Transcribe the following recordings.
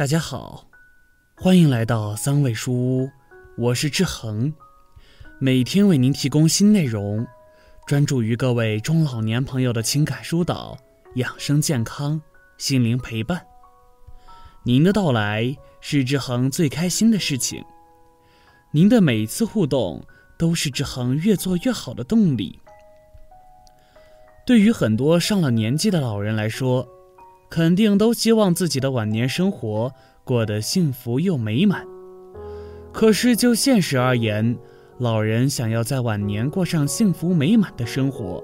大家好，欢迎来到三味书屋，我是志恒，每天为您提供新内容，专注于各位中老年朋友的情感疏导、养生健康、心灵陪伴。您的到来是志恒最开心的事情，您的每一次互动都是志恒越做越好的动力。对于很多上了年纪的老人来说，肯定都希望自己的晚年生活过得幸福又美满。可是就现实而言，老人想要在晚年过上幸福美满的生活，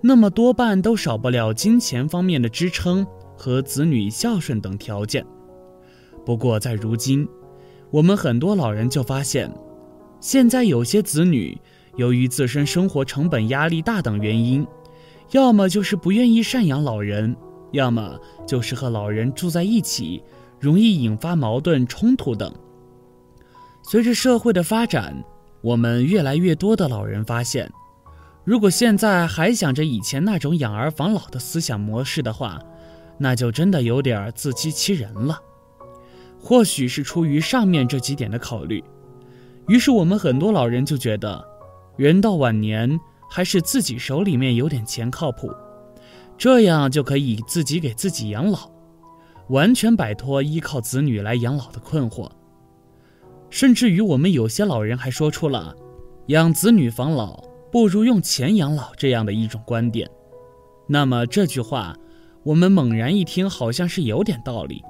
那么多半都少不了金钱方面的支撑和子女孝顺等条件。不过在如今，我们很多老人就发现，现在有些子女由于自身生活成本压力大等原因，要么就是不愿意赡养老人。要么就是和老人住在一起，容易引发矛盾冲突等。随着社会的发展，我们越来越多的老人发现，如果现在还想着以前那种养儿防老的思想模式的话，那就真的有点自欺欺人了。或许是出于上面这几点的考虑，于是我们很多老人就觉得，人到晚年还是自己手里面有点钱靠谱。这样就可以自己给自己养老，完全摆脱依靠子女来养老的困惑。甚至于，我们有些老人还说出了“养子女防老不如用钱养老”这样的一种观点。那么这句话，我们猛然一听，好像是有点道理。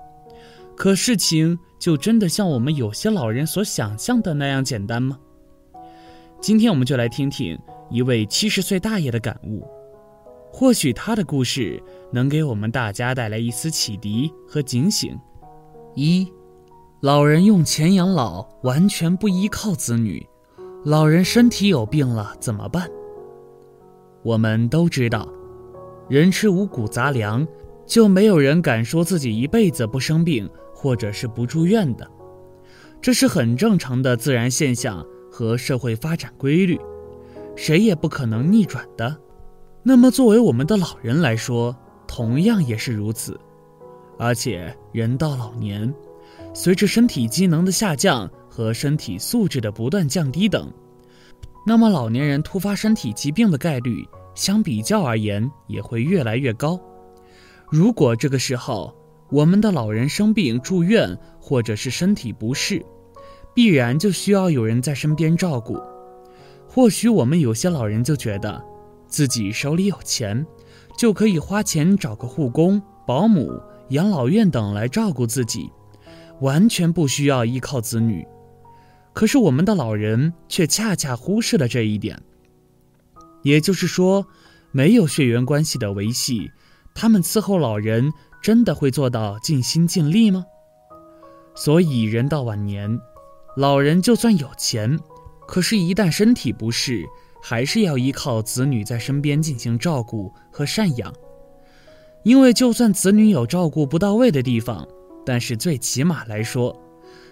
可事情就真的像我们有些老人所想象的那样简单吗？今天我们就来听听一位七十岁大爷的感悟。或许他的故事能给我们大家带来一丝启迪和警醒。一，老人用钱养老，完全不依靠子女，老人身体有病了怎么办？我们都知道，人吃五谷杂粮，就没有人敢说自己一辈子不生病或者是不住院的，这是很正常的自然现象和社会发展规律，谁也不可能逆转的。那么，作为我们的老人来说，同样也是如此。而且，人到老年，随着身体机能的下降和身体素质的不断降低等，那么老年人突发身体疾病的概率，相比较而言也会越来越高。如果这个时候我们的老人生病住院，或者是身体不适，必然就需要有人在身边照顾。或许我们有些老人就觉得。自己手里有钱，就可以花钱找个护工、保姆、养老院等来照顾自己，完全不需要依靠子女。可是我们的老人却恰恰忽视了这一点。也就是说，没有血缘关系的维系，他们伺候老人真的会做到尽心尽力吗？所以人到晚年，老人就算有钱，可是，一旦身体不适，还是要依靠子女在身边进行照顾和赡养，因为就算子女有照顾不到位的地方，但是最起码来说，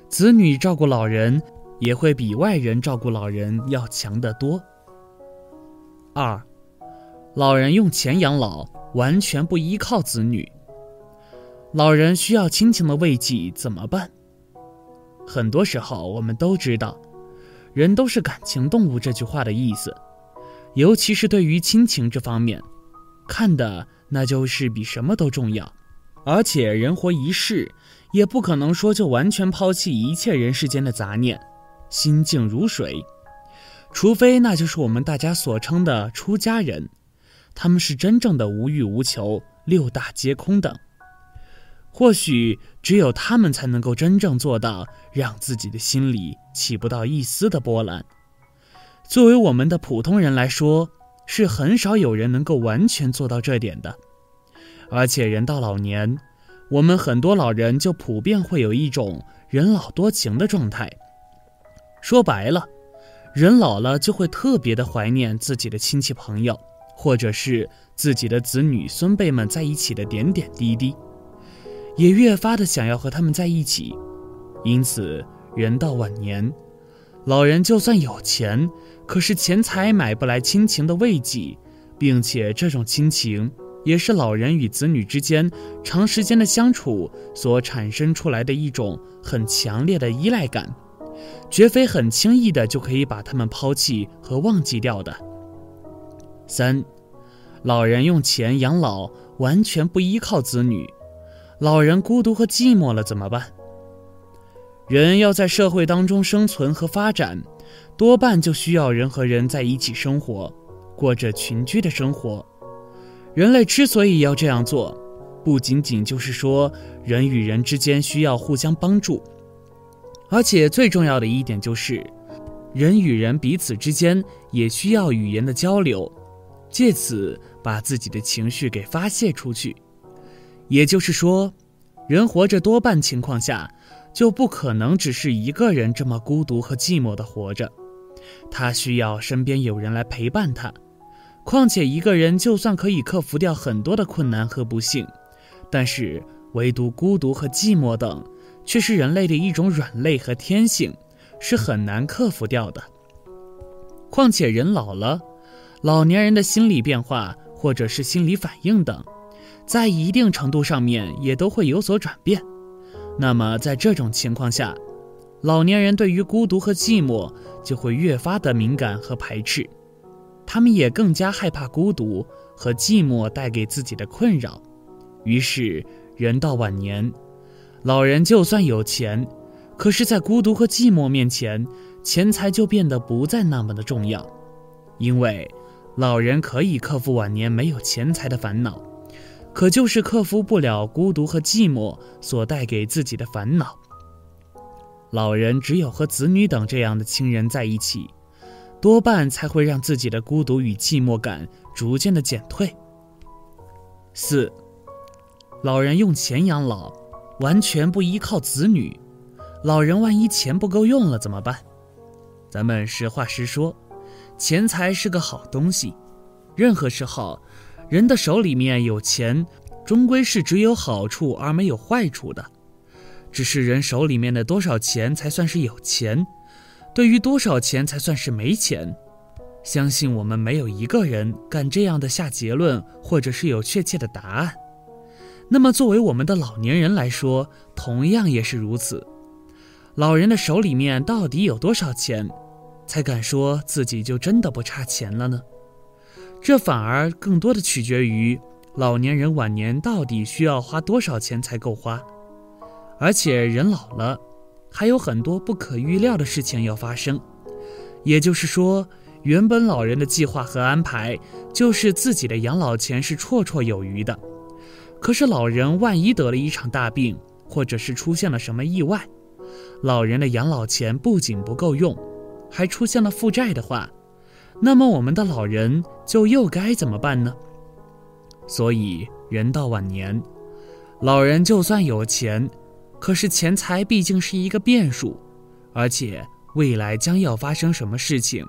子女照顾老人也会比外人照顾老人要强得多。二，老人用钱养老，完全不依靠子女，老人需要亲情的慰藉怎么办？很多时候我们都知道。人都是感情动物，这句话的意思，尤其是对于亲情这方面，看的那就是比什么都重要。而且人活一世，也不可能说就完全抛弃一切人世间的杂念，心静如水。除非那就是我们大家所称的出家人，他们是真正的无欲无求，六大皆空的。或许只有他们才能够真正做到让自己的心里起不到一丝的波澜。作为我们的普通人来说，是很少有人能够完全做到这点的。而且人到老年，我们很多老人就普遍会有一种人老多情的状态。说白了，人老了就会特别的怀念自己的亲戚朋友，或者是自己的子女孙辈们在一起的点点滴滴。也越发的想要和他们在一起，因此人到晚年，老人就算有钱，可是钱财买不来亲情的慰藉，并且这种亲情也是老人与子女之间长时间的相处所产生出来的一种很强烈的依赖感，绝非很轻易的就可以把他们抛弃和忘记掉的。三，老人用钱养老，完全不依靠子女，老人孤独和寂寞了怎么办？人要在社会当中生存和发展，多半就需要人和人在一起生活，过着群居的生活。人类之所以要这样做，不仅仅就是说人与人之间需要互相帮助，而且最重要的一点就是，人与人彼此之间也需要语言的交流，借此把自己的情绪给发泄出去。也就是说，人活着多半情况下就不可能只是一个人这么孤独和寂寞的活着，他需要身边有人来陪伴他。况且一个人就算可以克服掉很多的困难和不幸，但是唯独孤独和寂寞等，却是人类的一种软肋和天性，是很难克服掉的。况且人老了，老年人的心理变化或者是心理反应等，在一定程度上面也都会有所转变。那么在这种情况下，老年人对于孤独和寂寞就会越发的敏感和排斥。他们也更加害怕孤独和寂寞带给自己的困扰，于是人到晚年，老人就算有钱，可是，在孤独和寂寞面前，钱财就变得不再那么的重要，因为老人可以克服晚年没有钱财的烦恼，可就是克服不了孤独和寂寞所带给自己的烦恼。老人只有和子女等这样的亲人在一起。多半才会让自己的孤独与寂寞感逐渐的减退。四，老人用钱养老，完全不依靠子女，老人万一钱不够用了怎么办？咱们实话实说，钱财是个好东西，任何时候，人的手里面有钱，终归是只有好处而没有坏处的，只是人手里面的多少钱才算是有钱。对于多少钱才算是没钱，相信我们没有一个人敢这样的下结论，或者是有确切的答案。那么，作为我们的老年人来说，同样也是如此。老人的手里面到底有多少钱，才敢说自己就真的不差钱了呢？这反而更多的取决于老年人晚年到底需要花多少钱才够花，而且人老了。还有很多不可预料的事情要发生，也就是说，原本老人的计划和安排就是自己的养老钱是绰绰有余的，可是老人万一得了一场大病，或者是出现了什么意外，老人的养老钱不仅不够用，还出现了负债的话，那么我们的老人就又该怎么办呢？所以人到晚年，老人就算有钱。可是钱财毕竟是一个变数，而且未来将要发生什么事情，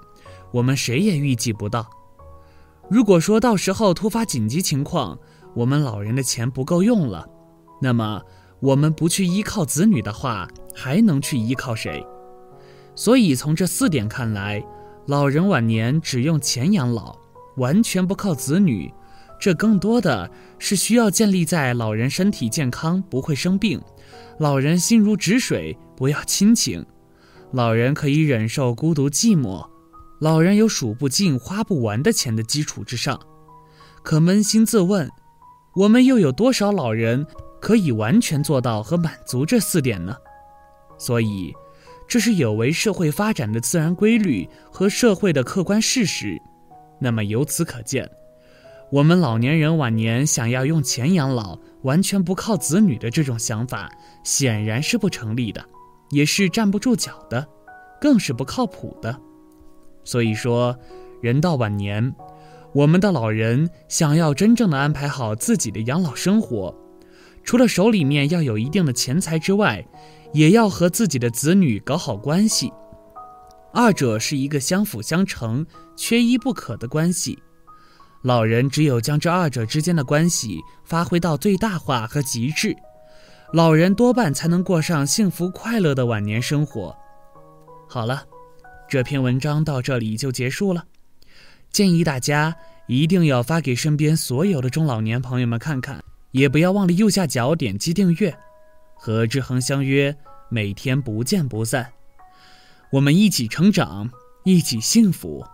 我们谁也预计不到。如果说到时候突发紧急情况，我们老人的钱不够用了，那么我们不去依靠子女的话，还能去依靠谁？所以从这四点看来，老人晚年只用钱养老，完全不靠子女，这更多的是需要建立在老人身体健康，不会生病。老人心如止水，不要亲情；老人可以忍受孤独寂寞；老人有数不尽、花不完的钱的基础之上，可扪心自问，我们又有多少老人可以完全做到和满足这四点呢？所以，这是有违社会发展的自然规律和社会的客观事实。那么由此可见。我们老年人晚年想要用钱养老，完全不靠子女的这种想法，显然是不成立的，也是站不住脚的，更是不靠谱的。所以说，人到晚年，我们的老人想要真正的安排好自己的养老生活，除了手里面要有一定的钱财之外，也要和自己的子女搞好关系。二者是一个相辅相成缺一不可的关系。老人只有将这二者之间的关系发挥到最大化和极致。老人多半才能过上幸福快乐的晚年生活。好了这篇文章到这里就结束了。建议大家一定要发给身边所有的中老年朋友们看看也不要忘了右下角点击订阅。和志恒相约每天不见不散。我们一起成长一起幸福。